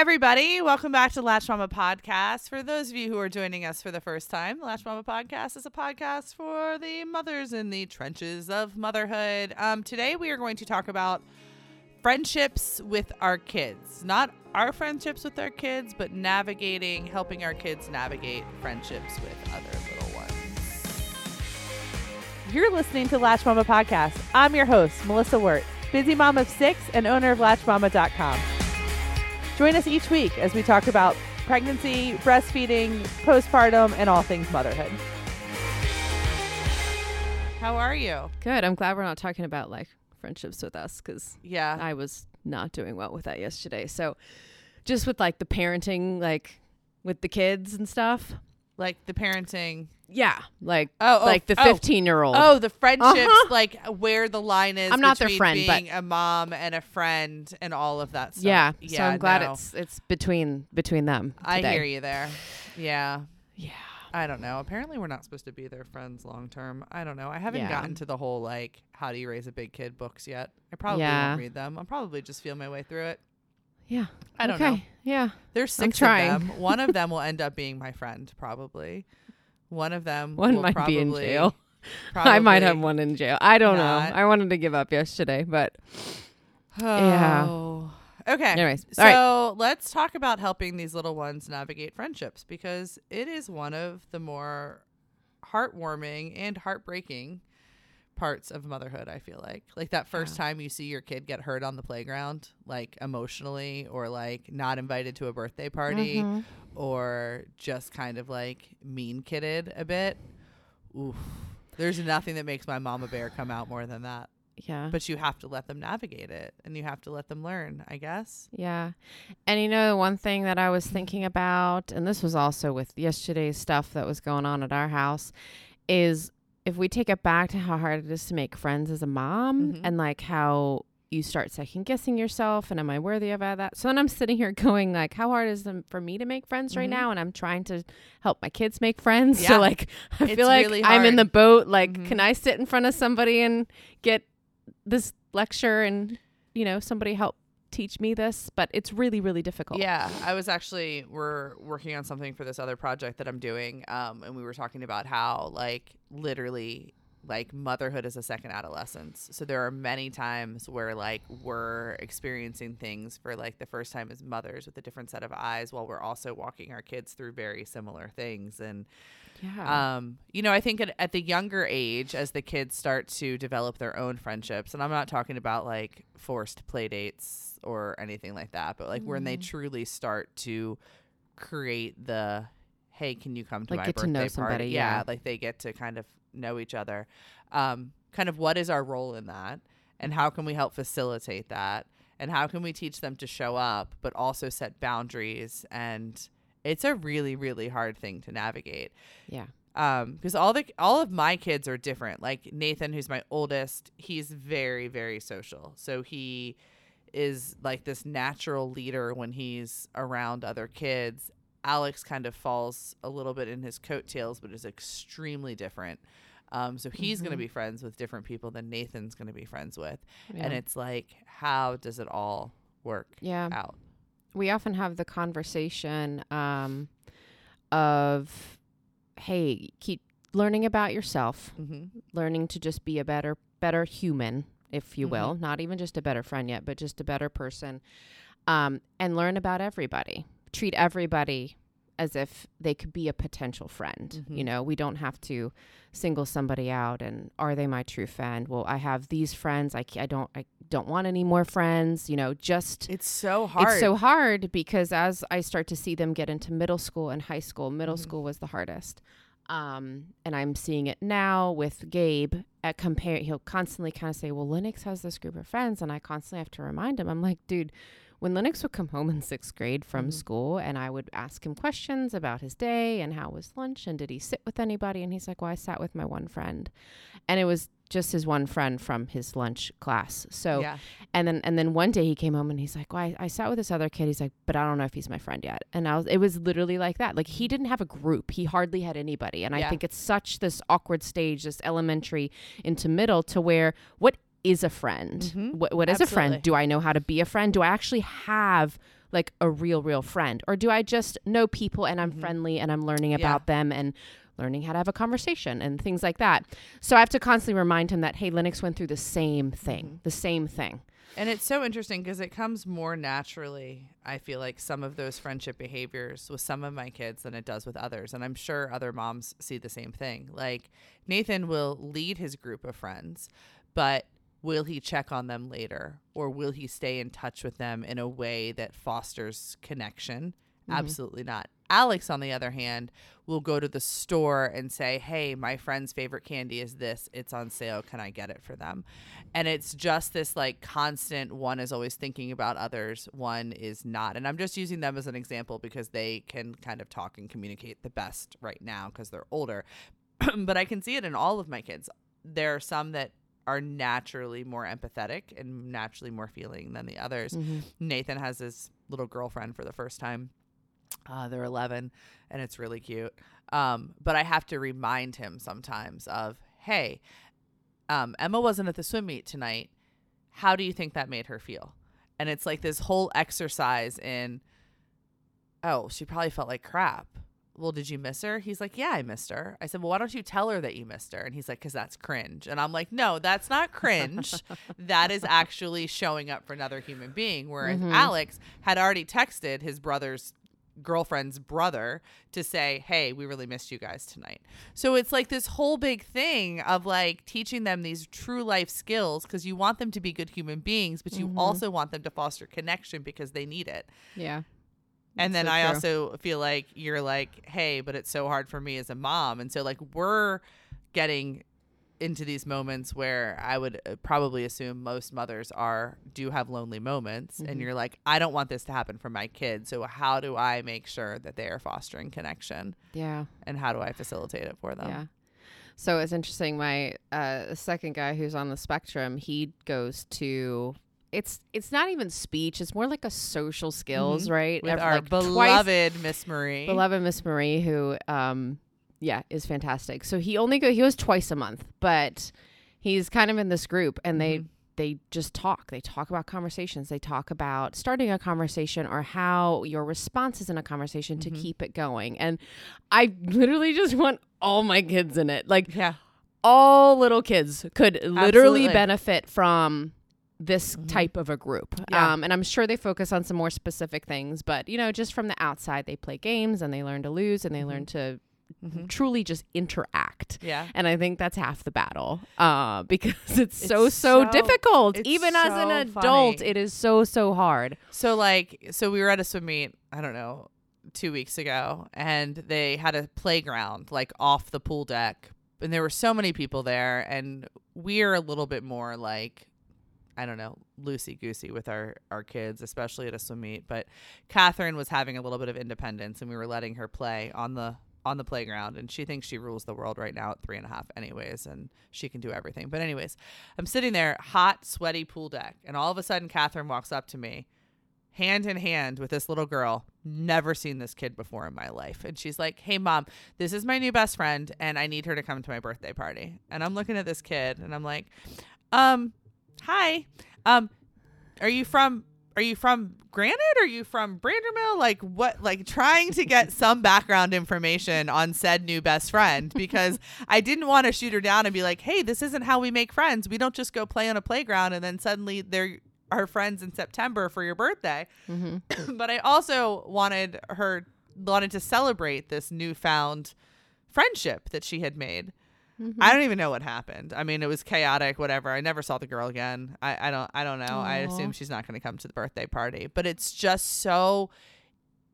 everybody. Welcome back to Latch Mama Podcast. For those of you who are joining us for the first time, the Latch Mama Podcast is a podcast for the mothers in the trenches of motherhood. Um, today, we are going to talk about friendships with our kids. Not our friendships with our kids, but navigating, helping our kids navigate friendships with other little ones. You're listening to Latch Mama Podcast. I'm your host, Melissa Wirt, busy mom of six and owner of LatchMama.com. Join us each week as we talk about pregnancy, breastfeeding, postpartum, and all things motherhood. How are you? Good. I'm glad we're not talking about like friendships with us because Yeah. I was not doing well with that yesterday. So just with like the parenting, like with the kids and stuff. Like the parenting. Yeah. Like, Oh, oh, like the oh. 15 year old. Oh, the friendships, Uh-huh. like where the line is. I'm not their between friend, but- being a mom and a friend and all of that stuff. yeah. yeah. So I'm glad no. it's it's between between them. I hear you there. Yeah. Yeah. I don't know. Apparently, we're not supposed to be their friends long term. I don't know. I haven't Yeah. gotten to the whole like how do you raise a big kid books yet. I probably Yeah. won't read them. I'll probably just feel my way through it. Yeah. I don't okay. know. Yeah. There's six trying. of them. One of them will end up being my friend, probably. One of them One will might probably, be in jail. I might have one in jail. I don't not. know. I wanted to give up yesterday, but Oh. Okay. anyways. So right. let's talk about helping these little ones navigate friendships because it is one of the more heartwarming and heartbreaking parts of motherhood, I feel like. Like that first Yeah. time you see your kid get hurt on the playground, like emotionally, or like not invited to a birthday party, Mhm. or just kind of like mean kidded a bit. Oof. There's nothing that makes my mama bear come out more than that. Yeah. But you have to let them navigate it and you have to let them learn, I guess. Yeah. And you know, the one thing that I was thinking about, and this was also with yesterday's stuff that was going on at our house, is if we take it back to how hard it is to make friends as a mom Mhm. and like how you start second guessing yourself and am I worthy of that? So then I'm sitting here going like, how hard is it for me to make friends right Mhm. now? And I'm trying to help my kids make friends. Yeah. So like, I It's feel like really I'm in the boat. Like, Mhm. can I sit in front of somebody and get this lecture and, you know, somebody help teach me this? But it's really, really difficult. Yeah, I was actually we're working on something for this other project that I'm doing, um, and we were talking about how like literally like motherhood is a second adolescence. So there are many times where like we're experiencing things for like the first time as mothers with a different set of eyes, while we're also walking our kids through very similar things and Yeah. um, you know, I think at, at the younger age, as the kids start to develop their own friendships, and I'm not talking about like forced play dates or anything like that, but like when they Mm. truly start to create the, hey, can you come to Like my get to birthday know party? somebody, yeah. like they get to kind of know each other. Um, kind of what is our role in that, and how can we help facilitate that, and how can we teach them to show up, but also set boundaries? And it's a really really hard thing to navigate. Yeah. um because all the all of my kids are different. Like nathan who's my oldest he's very very social. So he is like this natural leader when he's around other kids alex kind of falls a little bit in his coattails but is extremely different um so he's going to be friends with different people than nathan's going to be friends with yeah. and it's like how does it all work yeah. out We often have the conversation um, of, hey, keep learning about yourself, mm-hmm. learning to just be a better, better human, if you Mhm. will, not even just a better friend yet, but just a better person, um, and learn about everybody. Treat everybody as if they could be a potential friend. You Mhm. know, we don't have to single somebody out and are they my true friend? Well, I have these friends. I, I don't I don't want any more friends. You know, just it's so hard it's so hard because as I start to see them get into middle school and high school, middle Mhm. school was the hardest. Um, and I'm seeing it now with Gabe at compare. He'll constantly kind of say, well, Lennox has this group of friends. And I constantly have to remind him, I'm like, dude, when Lennox would come home in sixth grade from Mhm. school and I would ask him questions about his day and how was lunch and did he sit with anybody? And he's like, well, I sat with my one friend. And it was just his one friend from his lunch class. So, yeah and then and then one day he came home and he's like, "Well, I, I sat with this other kid." He's like, "But I don't know if he's my friend yet." And I was, it was literally like that. Like he didn't have a group. He hardly had anybody. And Yeah. I think it's such this awkward stage, this elementary into middle, to where what is a friend? Mhm. What what is a friend? Do I know how to be a friend? Do I actually have like a real, real friend? Or do I just know people and I'm Mhm. friendly and I'm learning Yeah. about them and learning how to have a conversation and things like that? So I have to constantly remind him that, hey, Lennox went through the same thing, Mhm. the same thing. And it's so interesting because it comes more naturally, I feel like, some of those friendship behaviors with some of my kids than it does with others. And I'm sure other moms see the same thing. Like, Nathan will lead his group of friends, but will he check on them later? Or will he stay in touch with them in a way that fosters connection? Mhm. Absolutely not. Alex, on the other hand, will go to the store and say, Hey, my friend's favorite candy is this. It's on sale. Can I get it for them? And it's just this like constant one is always thinking about others, one is not. And I'm just using them as an example because they can kind of talk and communicate the best right now because they're older. but I can see it in all of my kids. There are some that are naturally more empathetic and naturally more feeling than the others. Mhm. Nathan has his little girlfriend for the first time. Uh, they're 11 and it's really cute. Um, but I have to remind him sometimes of, hey, um, Emma wasn't at the swim meet tonight. How do you think that made her feel? And it's like this whole exercise in, oh, she probably felt like crap. Well, did you miss her? He's like, yeah, I missed her. I said, well, why don't you tell her that you missed her? And he's like, because that's cringe. And I'm like, no, that's not cringe. that is actually showing up for another human being. Whereas Mhm. Alex had already texted his brother's girlfriend's brother to say, hey, we really missed you guys tonight. So it's like this whole big thing of like teaching them these true life skills because you want them to be good human beings, but you Mhm. also want them to foster connection because they need it. Yeah. And then So I true. also feel like you're like, hey, but it's so hard for me as a mom. And so, like, we're getting into these moments where I would uh, probably assume most mothers are do have lonely moments and Mhm. you're like I don't want this to happen for my kids so how do I make sure that they are fostering connection Yeah. and how do I facilitate it for them Yeah. So it's interesting. My uh, second guy who's on the spectrum, he goes to. It's it's not even speech. It's more like a social skills, Mhm. right? with Ev- our like twice- beloved Miss Marie beloved Miss Marie, who um yeah is fantastic. So he only go he goes twice a month, but he's kind of in this group, and they Mhm. they just talk. They talk about conversations. They talk about starting a conversation or how your responses in a conversation to Mhm. keep it going. And I literally just want all my kids in it, like yeah all little kids could literally Absolutely. benefit from this Mhm. type of a group. Yeah. Um, and I'm sure they focus on some more specific things, but you know, just from the outside, they play games and they learn to lose and they learn to Mhm. truly just interact. yeah And I think that's half the battle uh, because it's, so, It's so, so- difficult. it's Even as an adult, funny. it is so, so hard. So like so we were at a swim meet, I don't know, 2 weeks ago and they had a playground like off the pool deck and there were so many people there and we're a little bit more like I don't know, loosey goosey with our our kids, especially at a swim meet. But Catherine was having a little bit of independence, and we were letting her play on the on the playground. And she thinks she rules the world right now at three and a half, anyways, and she can do everything. But anyways, I'm sitting there, hot, sweaty pool deck, and all of a sudden, Catherine walks up to me, hand in hand with this little girl. Never seen this kid before in my life. And she's like, Hey, mom, this is my new best friend, and I need her to come to my birthday party. And I'm looking at this kid, and I'm like, Um, hi. Um, are you from are you from Granite? Are you from Brandermill? Like what like trying to get some background information on said new best friend because I didn't want to shoot her down and be like, Hey, this isn't how we make friends. We don't just go play on a playground and then suddenly they're our friends in September for your birthday. Mm-hmm. but I also wanted her wanted to celebrate this newfound friendship that she had made. Mm-hmm. I don't even know what happened. I mean, it was chaotic, whatever. I never saw the girl again. I, I don't I don't know. I assume she's not going to come to the birthday party. But it's just so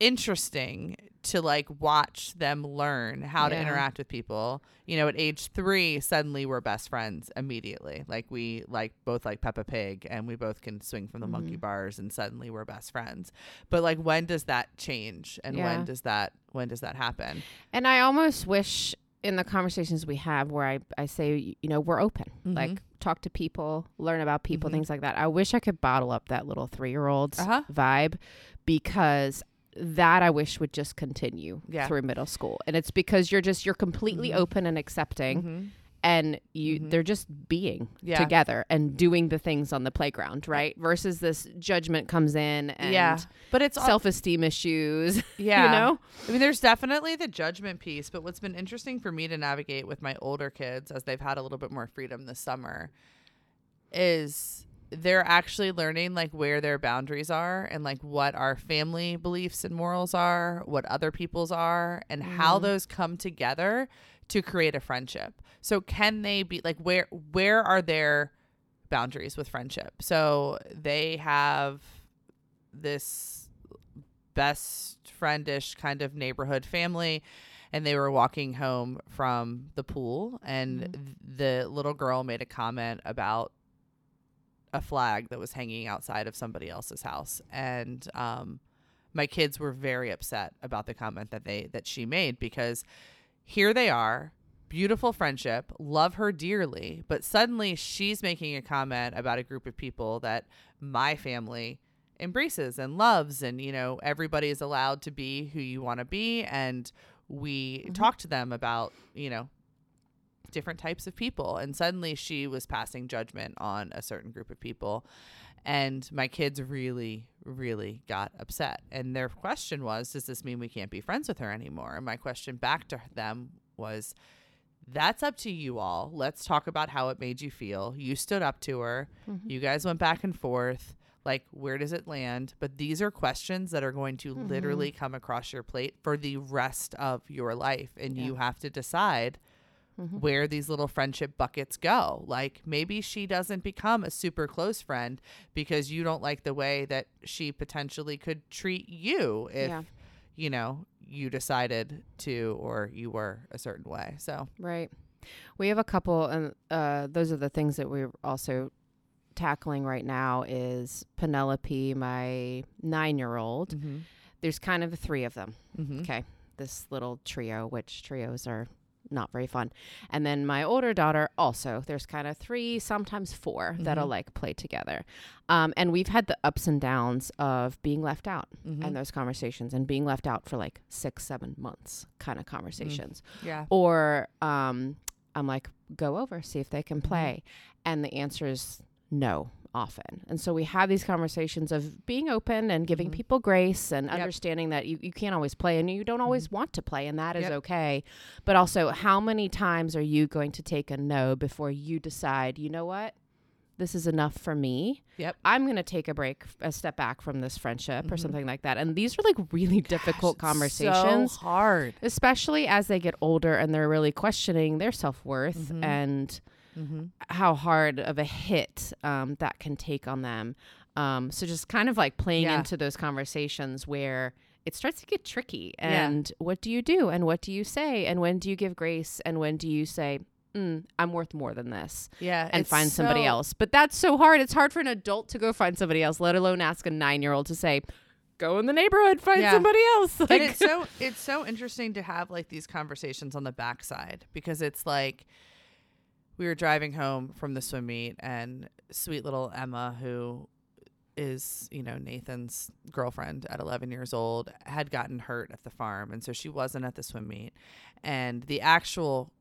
interesting to like watch them learn how to interact with people. You know, at age 3, suddenly we're best friends immediately. Like we like both like Peppa Pig and we both can swing from the monkey Mhm. bars and suddenly we're best friends. But like when does that change and Yeah. when does that when does that happen? And I almost wish in the conversations we have where I, I say, you know, we're open, like Mhm. talk to people, learn about people, Mhm. things like that. I wish I could bottle up that little three year old's Uh-huh. vibe because that I wish would just continue Yeah. through middle school. And it's because you're just, you're completely Mhm. open and accepting. And you Mhm. they're just being Yeah. together and doing the things on the playground, right? Versus this judgment comes in and yeah, but it's self-esteem issues, yeah. you know? I mean, there's definitely the judgment piece, but what's been interesting for me to navigate with my older kids as they've had a little bit more freedom this summer is they're actually learning like where their boundaries are and like what our family beliefs and morals are, what other people's are, and how Mhm. those come together to create a friendship. So can they be like where where are their boundaries with friendship? So they have this best friendish kind of neighborhood family and they were walking home from the pool and Mhm. the little girl made a comment about a flag that was hanging outside of somebody else's house and um my kids were very upset about the comment that they that she made because here they are beautiful friendship love her dearly but suddenly she's making a comment about a group of people that my family embraces and loves and you know everybody is allowed to be who you want to be. And we Mhm. talk to them about you know different types of people. And suddenly she was passing judgment on a certain group of people. And my kids really really got upset. And their question was does this mean we can't be friends with her anymore? And my question back to them was that's up to you all. Let's talk about how it made you feel. You stood up to her. Mhm. you guys went back and forth. Like where does it land? But these are questions that are going to Mhm. literally come across your plate for the rest of your life. And Yeah. you have to decide Mhm. where these little friendship buckets go. Like maybe she doesn't become a super close friend because you don't like the way that she potentially could treat you if Yeah. you know you decided to or you were a certain way. So, Right. We have a couple, and uh, those are the things that we're also tackling right now. Is Penelope, my nine-year-old? mm-hmm. There's kind of three of them. Mm-hmm. Okay, this little trio, which trios are not very fun. And then my older daughter also. There's kind of three, sometimes 4 that'll Mhm. like play together. Um, and we've had the ups and downs of being left out Mm-hmm. in those conversations and being left out for like six, seven months kind of conversations. yeah. Or um, I'm like, go over, see if they can Mm-hmm. play. And the answer is no, often. And so we have these conversations of being open and giving Mhm. people grace and Yep. Mm-hmm. understanding that you, you can't always play and you don't always want to play, and that is Yep. okay. But also, how many times are you going to take a no before you decide, you know what? This is enough for me. Yep. I'm going to take a break, a step back from this friendship or Mhm. something like that. And these are like really difficult Gosh, it's conversations So hard. especially as they get older and they're really questioning their self-worth Mhm. and Mm-hmm. how hard of a hit um, that can take on them um, so just kind of like playing Yeah. into those conversations where it starts to get tricky Yeah. and what do you do and what do you say and when do you give grace and when do you say mm, i'm worth more than this Yeah. and find somebody so- else but that's so hard it's hard for an adult to go find somebody else let alone ask a nine-year-old to say go in the neighborhood find Yeah. somebody else like and it's so it's so interesting to have like these conversations on the backside because it's like we were driving home from the swim meet and sweet little Emma who is you know Nathan's girlfriend at 11 years old had gotten hurt at the farm and so she wasn't at the swim meet and the actual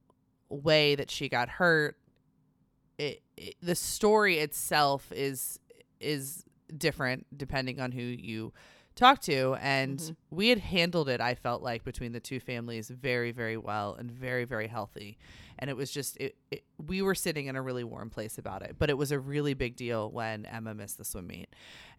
way that she got hurt it, it the story itself is is different depending on who you talk to and Mhm. We had handled it i felt like between the two families very very well and very very healthy. And it was just it, it, we were sitting in a really warm place about it but it was a really big deal when emma missed the swim meet.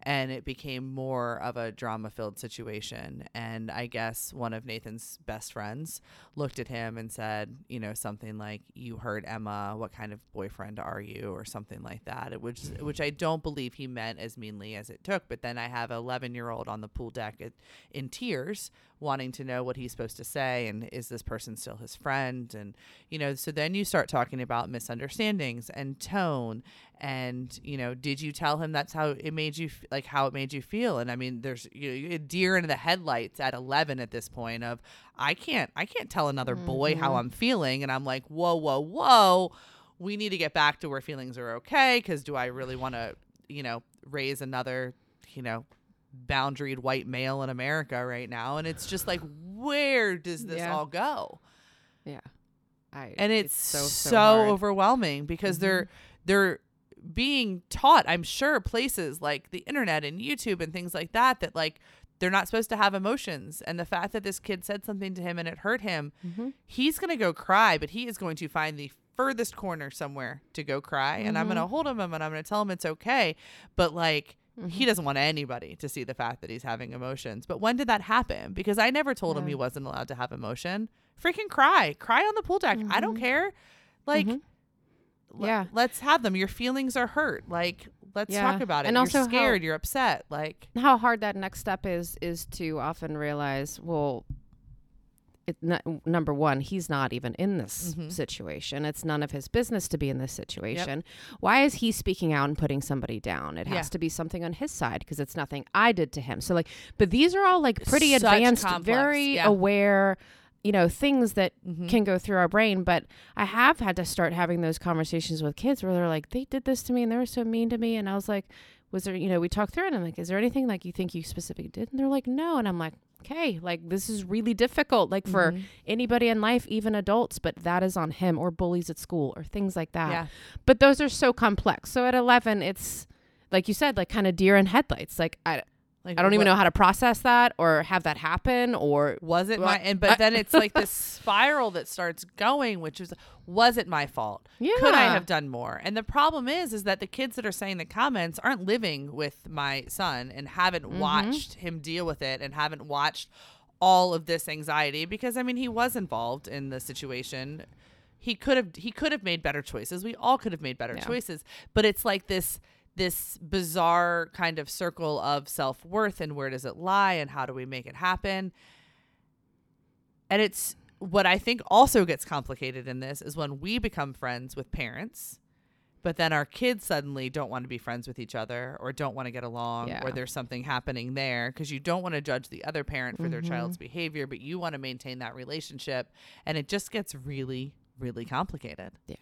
And it became more of a drama filled situation. And i guess one of nathan's best friends looked at him and said you know something like you hurt emma. What kind of boyfriend are you? or something like that which which i don't believe he meant as meanly as it took. But then i have an 11 year old on the pool deck at, in tears wanting to know what he's supposed to say and is this person still his friend? And you know so then you start talking about misunderstandings and tone. And you know did you tell him that's how it made you like how it made you feel? And i mean there's you know, a deer in the headlights at 11 at this point of i can't i can't tell another boy how Mhm. i'm feeling. And i'm like whoa whoa whoa. We need to get back to where feelings are okay because do i really want to you know raise another you know boundaried white male in america right now and it's just like where does this Yeah. all go? Yeah. I, and it's, so, so, so overwhelming because they're Mhm. they're being taught i'm sure places like the internet and youtube and things like that that like they're not supposed to have emotions. And the fact that this kid said something to him and it hurt him Mhm. he's going to go cry but he is going to find the furthest corner somewhere to go cry. And i'm going to hold him and i'm going to tell him it's okay. But like he Mhm. doesn't want anybody to see the fact that he's having emotions. But when did that happen? Because I never told him he wasn't allowed to have emotion. Freaking cry. Cry on the pool deck. I don't Mhm. care. Like Mhm. le- Yeah. let's have them. Your feelings are hurt. Like let's Yeah. talk about it. And you're also how- scared, you're upset. Like how hard that next step is is to often realize well it n- number one he's not even in this Mhm. situation. It's none of his business to be in this situation. Why is he speaking out and putting somebody down? It has Yeah. to be something on his side because it's nothing i did to him. So like but these are all like pretty Such advanced complex, very yeah. aware you know things that mhm. can go through our brain. But i have had to start having those conversations with kids where they're like they did this to me and they were so mean to me. And i was like was there you know we talked through it and i'm like is there anything like you think you specifically did? And they're like no. And i'm like okay like this is really difficult like for Mhm. anybody in life even adults but that is on him or bullies at school or things like that yeah. but those are so complex so at 11 it's like you said like kind of deer in headlights like i, Like I don't even what- know how to process that or have that happen or Was it Well, my and but then it's like this spiral that starts going, which is was it my fault? yeah could I have done more? And the problem is, is that the kids that are saying the comments aren't living with my son and haven't Mhm. watched him deal with it and haven't watched all of this anxiety because I mean he was involved in the situation. He could have he could have made better choices. We all could have made better Yeah. choices, but it's like this this bizarre kind of circle of self-worth and where does it lie and how do we make it happen? And it's what I think also gets complicated in this is when we become friends with parents, but then our kids suddenly don't want to be friends with each other or don't want to get along Yeah. or there's something happening there because you don't want to judge the other parent for their Mhm. child's behavior, but you want to maintain that relationship. And it just gets really, really complicated. Yeah.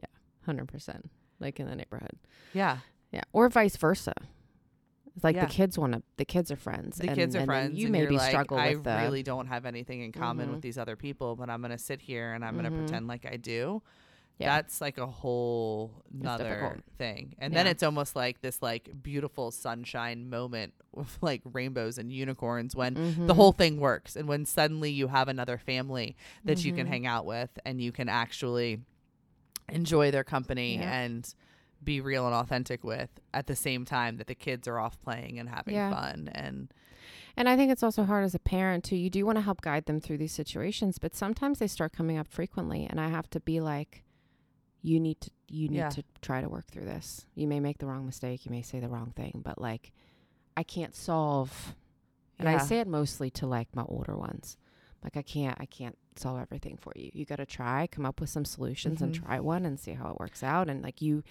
Yeah. 100% like in the neighborhood Yeah. Yeah, or vice versa. It's like Yeah. the kids want to. The kids are friends. The and- kids are friends. You maybe like, struggle I with the. really don't have anything in common Mhm. with these other people, but I'm going to sit here and I'm going Mhm. to pretend like I do. Yeah. That's like a whole nother thing. And then it's almost like this like beautiful sunshine moment with like rainbows and unicorns when the Mhm. whole thing works and when suddenly you have another family that you can Mhm. hang out with and you can actually enjoy their company Yeah. and be real and authentic with at the same time that the kids are off playing and having Yeah. fun and And I think it's also hard as a parent too. You do want to help guide them through these situations, but sometimes they start coming up frequently, and I have to be like, "You need to, you need Yeah. to try to work through this. You may make the wrong mistake, you may say the wrong thing, but like, I can't solve." And I say it mostly to like my older ones. Like I can't, I can't solve everything for you. You got to try, come up with some solutions, and Mhm. try one and see how it works out. And like you,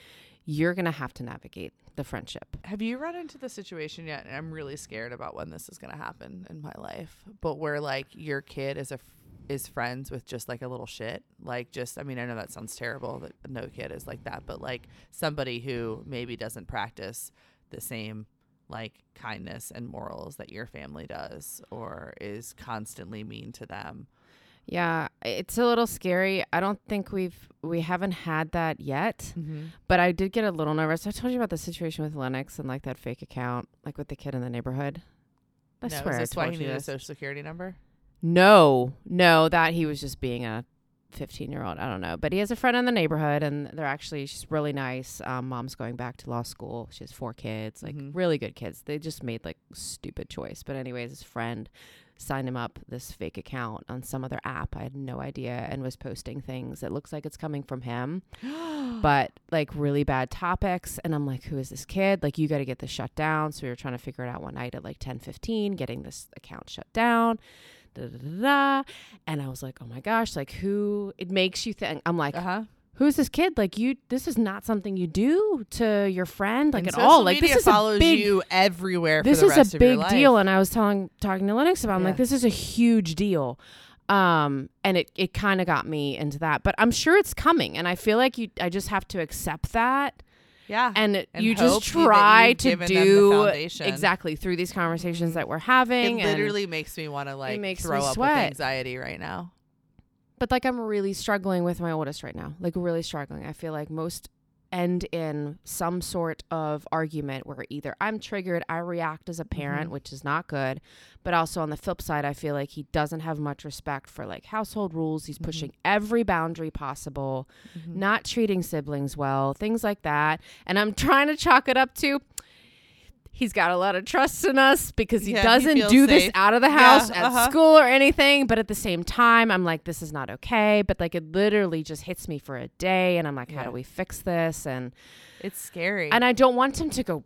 you're gonna have to navigate the friendship. Have you run into the situation yet? And I'm really scared about when this is going to happen in my life. But where like your kid is a f- is friends with just like a little shit, like just I mean I know that sounds terrible that no kid is like that, but like somebody who maybe doesn't practice the same like kindness and morals that your family does or is constantly mean to them. Yeah, it's a little scary. I don't think we've we haven't had that yet. Mm-hmm. But I did get a little nervous. I told you about the situation with Lennox and like that fake account, like with the kid in the neighborhood. I no, swear this why he needed a social security number? No, no, that he was just being a 15 year old. I don't know. But he has a friend in the neighborhood and they're actually, she's really nice. Um, mom's going back to law school. She has four kids, like Mhm. really good kids. They just made like stupid choice. But, anyways, his friend signed him up this fake account on some other app. I had no idea and was posting things. It looks like it's coming from him, but like really bad topics. And I'm like, who is this kid? Like, you got to get this shut down. So we were trying to figure it out one night at like 10 15, getting this account shut down. Da, da, da. And I was like, oh my gosh, like who? It makes you think. I'm like, uh huh. Who's this kid? Like you, this is not something you do to your friend, like And at all. Like this is a follows big, you everywhere. this for the is a big deal. And I was telling, talking to Lennox about, I'm Yeah. like, this is a huge deal. Um, and it, it kind of got me into that, but I'm sure it's coming. And I feel like you, I just have to accept that. Yeah. And, it- And you just try to them the do exactly through these conversations that we're having. it literally makes me want to like throw up sweat. with anxiety right now. But like I'm really struggling with my oldest right now. Like really struggling. I feel like most end in some sort of argument where either I'm triggered, I react as a parent, Mhm. which is not good, but also on the flip side, I feel like he doesn't have much respect for like household rules. He's Mhm. pushing every boundary possible, Mhm. not treating siblings well, things like that. And I'm trying to chalk it up to he's got a lot of trust in us because he Yeah, doesn't feels do this out of the Yeah, house at uh-huh. school or anything. But at the same time, I'm like, this is not okay. But like, it literally just hits me for a day. And I'm like, how do we fix this? And, It's scary. and I don't want him to go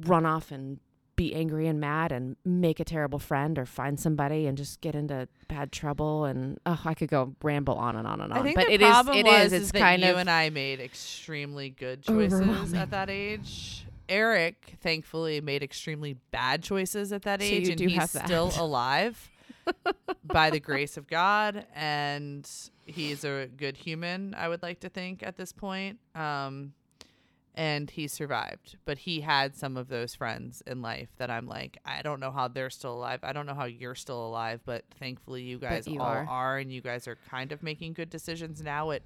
run off and be angry and mad and make a terrible friend or find somebody and just get into bad trouble and oh I could go ramble on and on and on I think but the it is problem it was is it's that kind you of and I made extremely good choices at that age. Eric, thankfully, made extremely bad choices at that So age, and he's still alive by the grace of God, and he's a good human. I would like to think at this point, um, and he survived. But he had some of those friends in life that I'm like, I don't know how they're still alive. I don't know how you're still alive, but thankfully, you guys you all are. are, and you guys are kind of making good decisions now at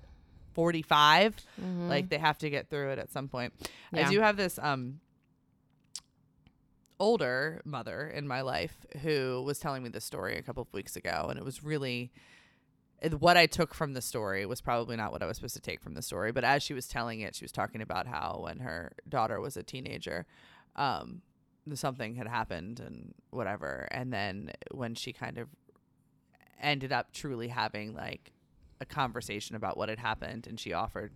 45 Mhm. like they have to get through it at some point i do have this um older mother in my life who was telling me this story a couple of weeks ago and it was really what i took from the story was probably not what i was supposed to take from the story but as she was telling it she was talking about how when her daughter was a teenager um something had happened and whatever and then when she kind of ended up truly having like a conversation about what had happened and she offered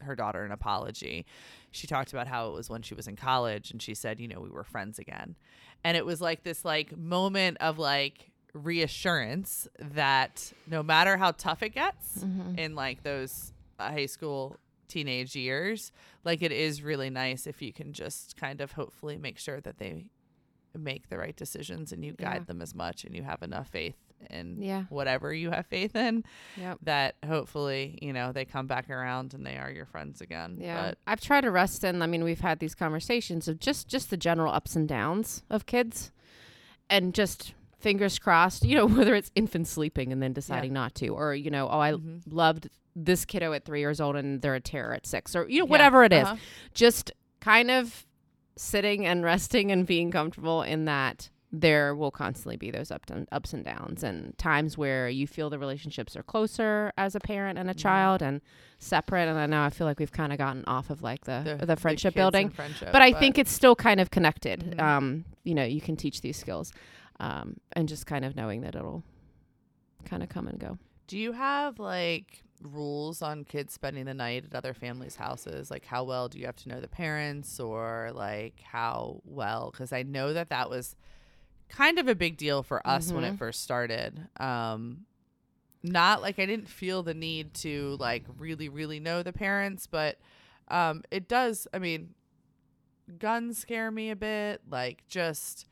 her daughter an apology. She talked about how it was when she was in college and she said, you know, we were friends again. And it was like this like moment of like reassurance that no matter how tough it gets Mhm. in like those high school teenage years, like it is really nice if you can just kind of hopefully make sure that they make the right decisions and you guide Yeah. them as much and you have enough faith in Yeah. whatever you have faith in Yep. that hopefully you know they come back around and they are your friends again Yeah, but I've tried to rest in. I mean, we've had these conversations of just just the general ups and downs of kids, and just fingers crossed. You know, whether it's infant sleeping and then deciding not to, or you know, oh, I Mhm. loved this kiddo at three years old and they're a terror at six, or you know, Yeah, whatever it is. uh-huh. Just kind of sitting and resting and being comfortable in that there will constantly be those ups and ups and downs and times where you feel the relationships are closer as a parent and a child and separate and I know I feel like we've kind of gotten off of like the the, friendship kids and building friendship, but I think it's still kind of connected Mhm. um you know you can teach these skills um and just kind of knowing that it'll kind of come and go. Do you have like rules on kids spending the night at other families houses? Like how well do you have to know the parents or like how well? Because i know that that was kind of a big deal for us when it Mhm. first started um not like i didn't feel the need to like really really know the parents but um it does i mean guns scare me a bit like just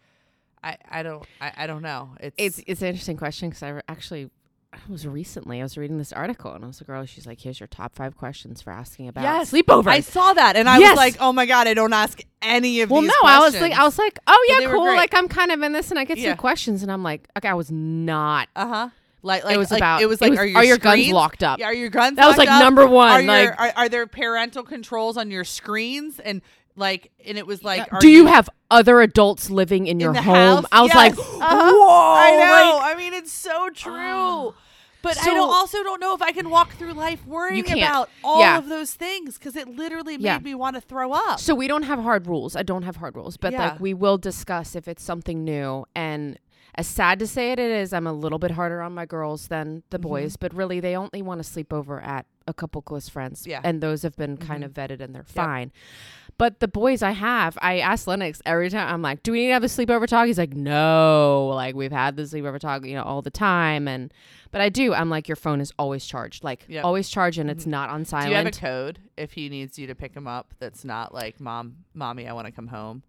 i i don't i, I don't know it's it's it's an interesting question because I actually I was recently I was reading this article and it was a girl she's like here's your top five questions for asking about Yes, sleepovers I saw that and I Yes. was like, "Oh my god, I don't ask any of well these Well, no I was like. I was like oh yeah cool like I'm kind of in this and I get Yeah. some questions and I'm like okay I was not uh-huh. Like, like it was like, about it was like are your, guns locked up Yeah, are your guns that was like up? number one Are, like your, are, are there parental controls on your screens and like and it was like are do you have other adults living in, in your home house? I was Yes. like Uh-huh. whoa I know. like, I mean, it's so true. But I don't, also don't know if I can walk through life worrying about all Yeah. of those things because it literally made Yeah. me want to throw up. So we don't have hard rules. I don't have hard rules, but Yeah. like we will discuss if it's something new. And as sad to say it, it is. I'm a little bit harder on my girls than the Mhm. boys, but really they only want to sleep over at a couple close friends. Yeah. and those have been kind Mhm. of vetted and they're fine. But the boys I have, I ask Lennox every time. I'm like, "Do we need to have a sleepover talk?" He's like, "No, like we've had the sleepover talk, you know, all the time." And but I do. I'm like, "Your phone is always charged, like Yep. always charged, and it's Mhm. not on silent." Do you have a code if he needs you to pick him up that's not like mom, mommy, I want to come home?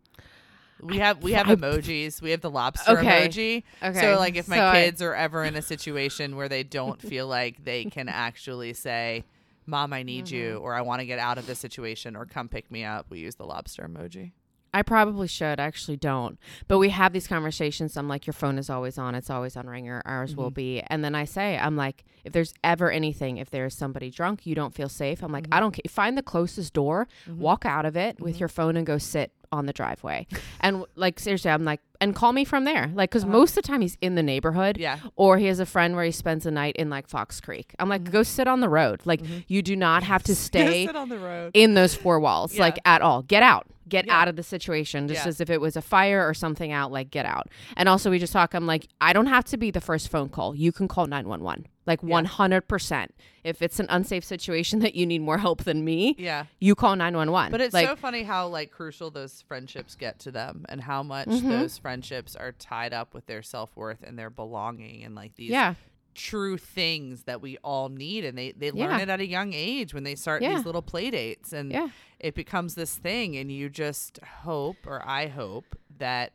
We have we have emojis. We have the lobster Okay. emoji. okay, So like if my so I- kids are ever in a situation where they don't feel like they can actually say, "Mom, I need you," Mm-hmm. or "I want to get out of this situation," or "Come pick me up," we use the lobster emoji. I probably should. I actually don't. But we have these conversations. I'm like, your phone is always on. It's always on ringer. Ours will Mhm. be. And then I say, I'm like, if there's ever anything, if there's somebody drunk, you don't feel safe. I'm like, Mhm. I don't care. Find the closest door, Mhm. walk out of it with Mhm. your phone and go sit on the driveway. and like, seriously, I'm like, and call me from there. Like, because Uh-huh. most of the time he's in the neighborhood Yeah. or he has a friend where he spends a night in like Fox Creek. I'm like, Mhm. go sit on the road. Like, Mhm. you do not have to stay on the road. in those four walls Yeah. like at all get out get Yeah. out of the situation just Yeah. as if it was a fire or something out like get out and also we just talk i'm like i don't have to be the first phone call you can call 911 like Yeah. 100% if it's an unsafe situation that you need more help than me Yeah. you call 911 But it's like so funny how like crucial those friendships get to them and how much Mhm. those friendships are tied up with their self-worth and their belonging and like these yeah true things that we all need and they they learn Yeah. it at a young age when they start these little play dates and yeah it becomes this thing and you just hope or I hope that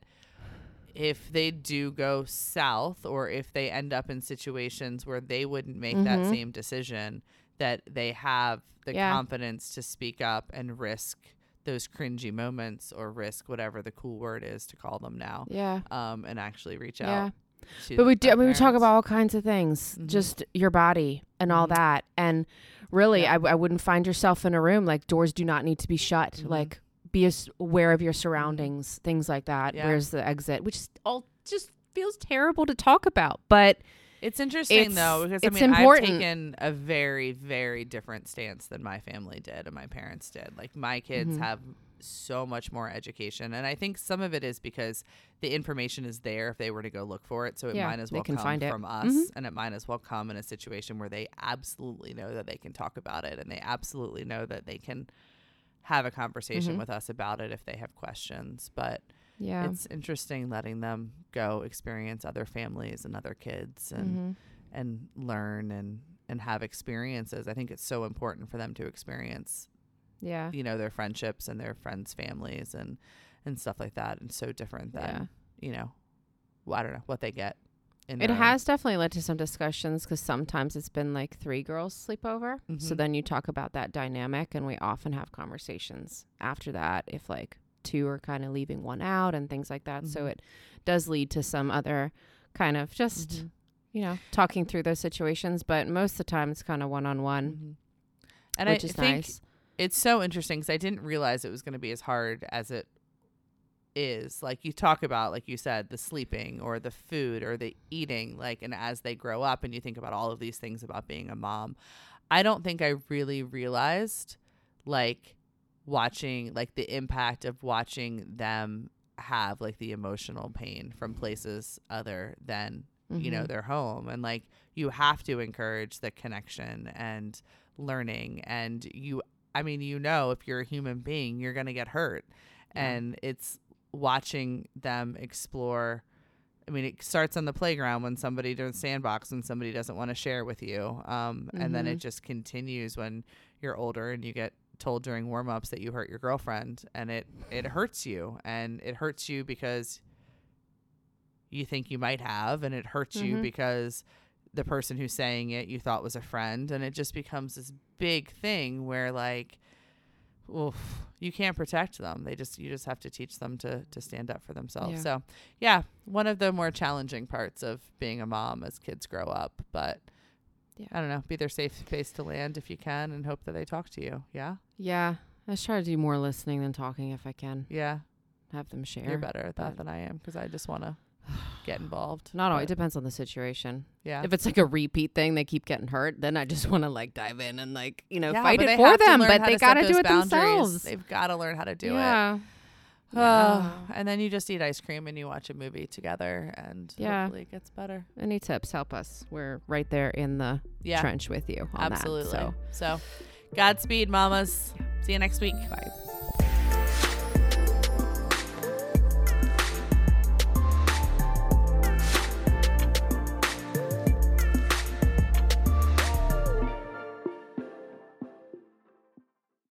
if they do go south or if they end up in situations where they wouldn't make that Mhm. same decision that they have the Yeah. confidence to speak up and risk those cringy moments or risk whatever the cool word is to call them now yeah um and actually reach yeah out but we do I mean, we talk about all kinds of things Mhm. just your body and all Mhm. that and really Yeah. I, I wouldn't find yourself in a room like doors do not need to be shut Mhm. like be aware of your surroundings things like that Yeah. where's the exit which is all just feels terrible to talk about but It's interesting though because it's I mean important. I've taken a very very different stance than my family did and my parents did. Like my kids Mhm. have so much more education and I think some of it is because the information is there if they were to go look for it so it Yeah, might as well come find it. from us Mhm. and it might as well come in a situation where they absolutely know that they can talk about it and they absolutely know that they can have a conversation Mhm. with us about it if they have questions but yeah it's interesting letting them go experience other families and other kids and Mhm. and learn and and have experiences. I think it's so important for them to experience, yeah you know, their friendships and their friends' families and and stuff like that. And so different than yeah you know, well, I don't know what they get. In it has definitely led to some discussions because sometimes it's been like three girls sleep over so Mhm. then you talk about that dynamic and we often have conversations after that if like two are kind of leaving one out and things like that so Mhm. it does lead to some other kind of just Mhm. you know talking through those situations but most of the time it's kind of one-on-one Mhm. And which I is think nice it's so interesting because I didn't realize it was going to be as hard as it is. Like you talk about, like you said, the sleeping or the food or the eating, like, and as they grow up and you think about all of these things about being a mom, I don't think I really realized, like, watching, like, the impact of watching them have, like, the emotional pain from places other than you know Mhm. their home and like you have to encourage the connection and learning and you i mean you know if you're a human being you're going to get hurt Yeah. and it's watching them explore i mean it starts on the playground when somebody does sandbox and somebody doesn't want to share with you um, and then it Mhm. just continues when you're older and you get told during warm-ups that you hurt your girlfriend and it it hurts you and it hurts you because you think you might have and it hurts you Mhm. because the person who's saying it you thought was a friend and it just becomes this big thing where like oof, you can't protect them. They just you just have to teach them to to stand up for themselves. Yeah. so yeah one of the more challenging parts of being a mom as kids grow up but Yeah. i don't know be their safe space to land if you can and hope that they talk to you. Yeah? Yeah i just try to do more listening than talking if i can. Yeah. Have them share you're better at that than i am because i just want to get involved not all it depends on the situation yeah if it's like a repeat thing they keep getting hurt then i just want to like dive in and like you know Yeah, fight but it they for have to them learn but how they to set got to those do it boundaries. themselves They've got to learn how to do it. yeah Oh, and then you just eat ice cream and you watch a movie together, and Yeah. hopefully it gets better. Any tips? Help us. We're right there in the Yeah, trench with you. On absolutely. That, so, Godspeed, mamas. See you next week. bye.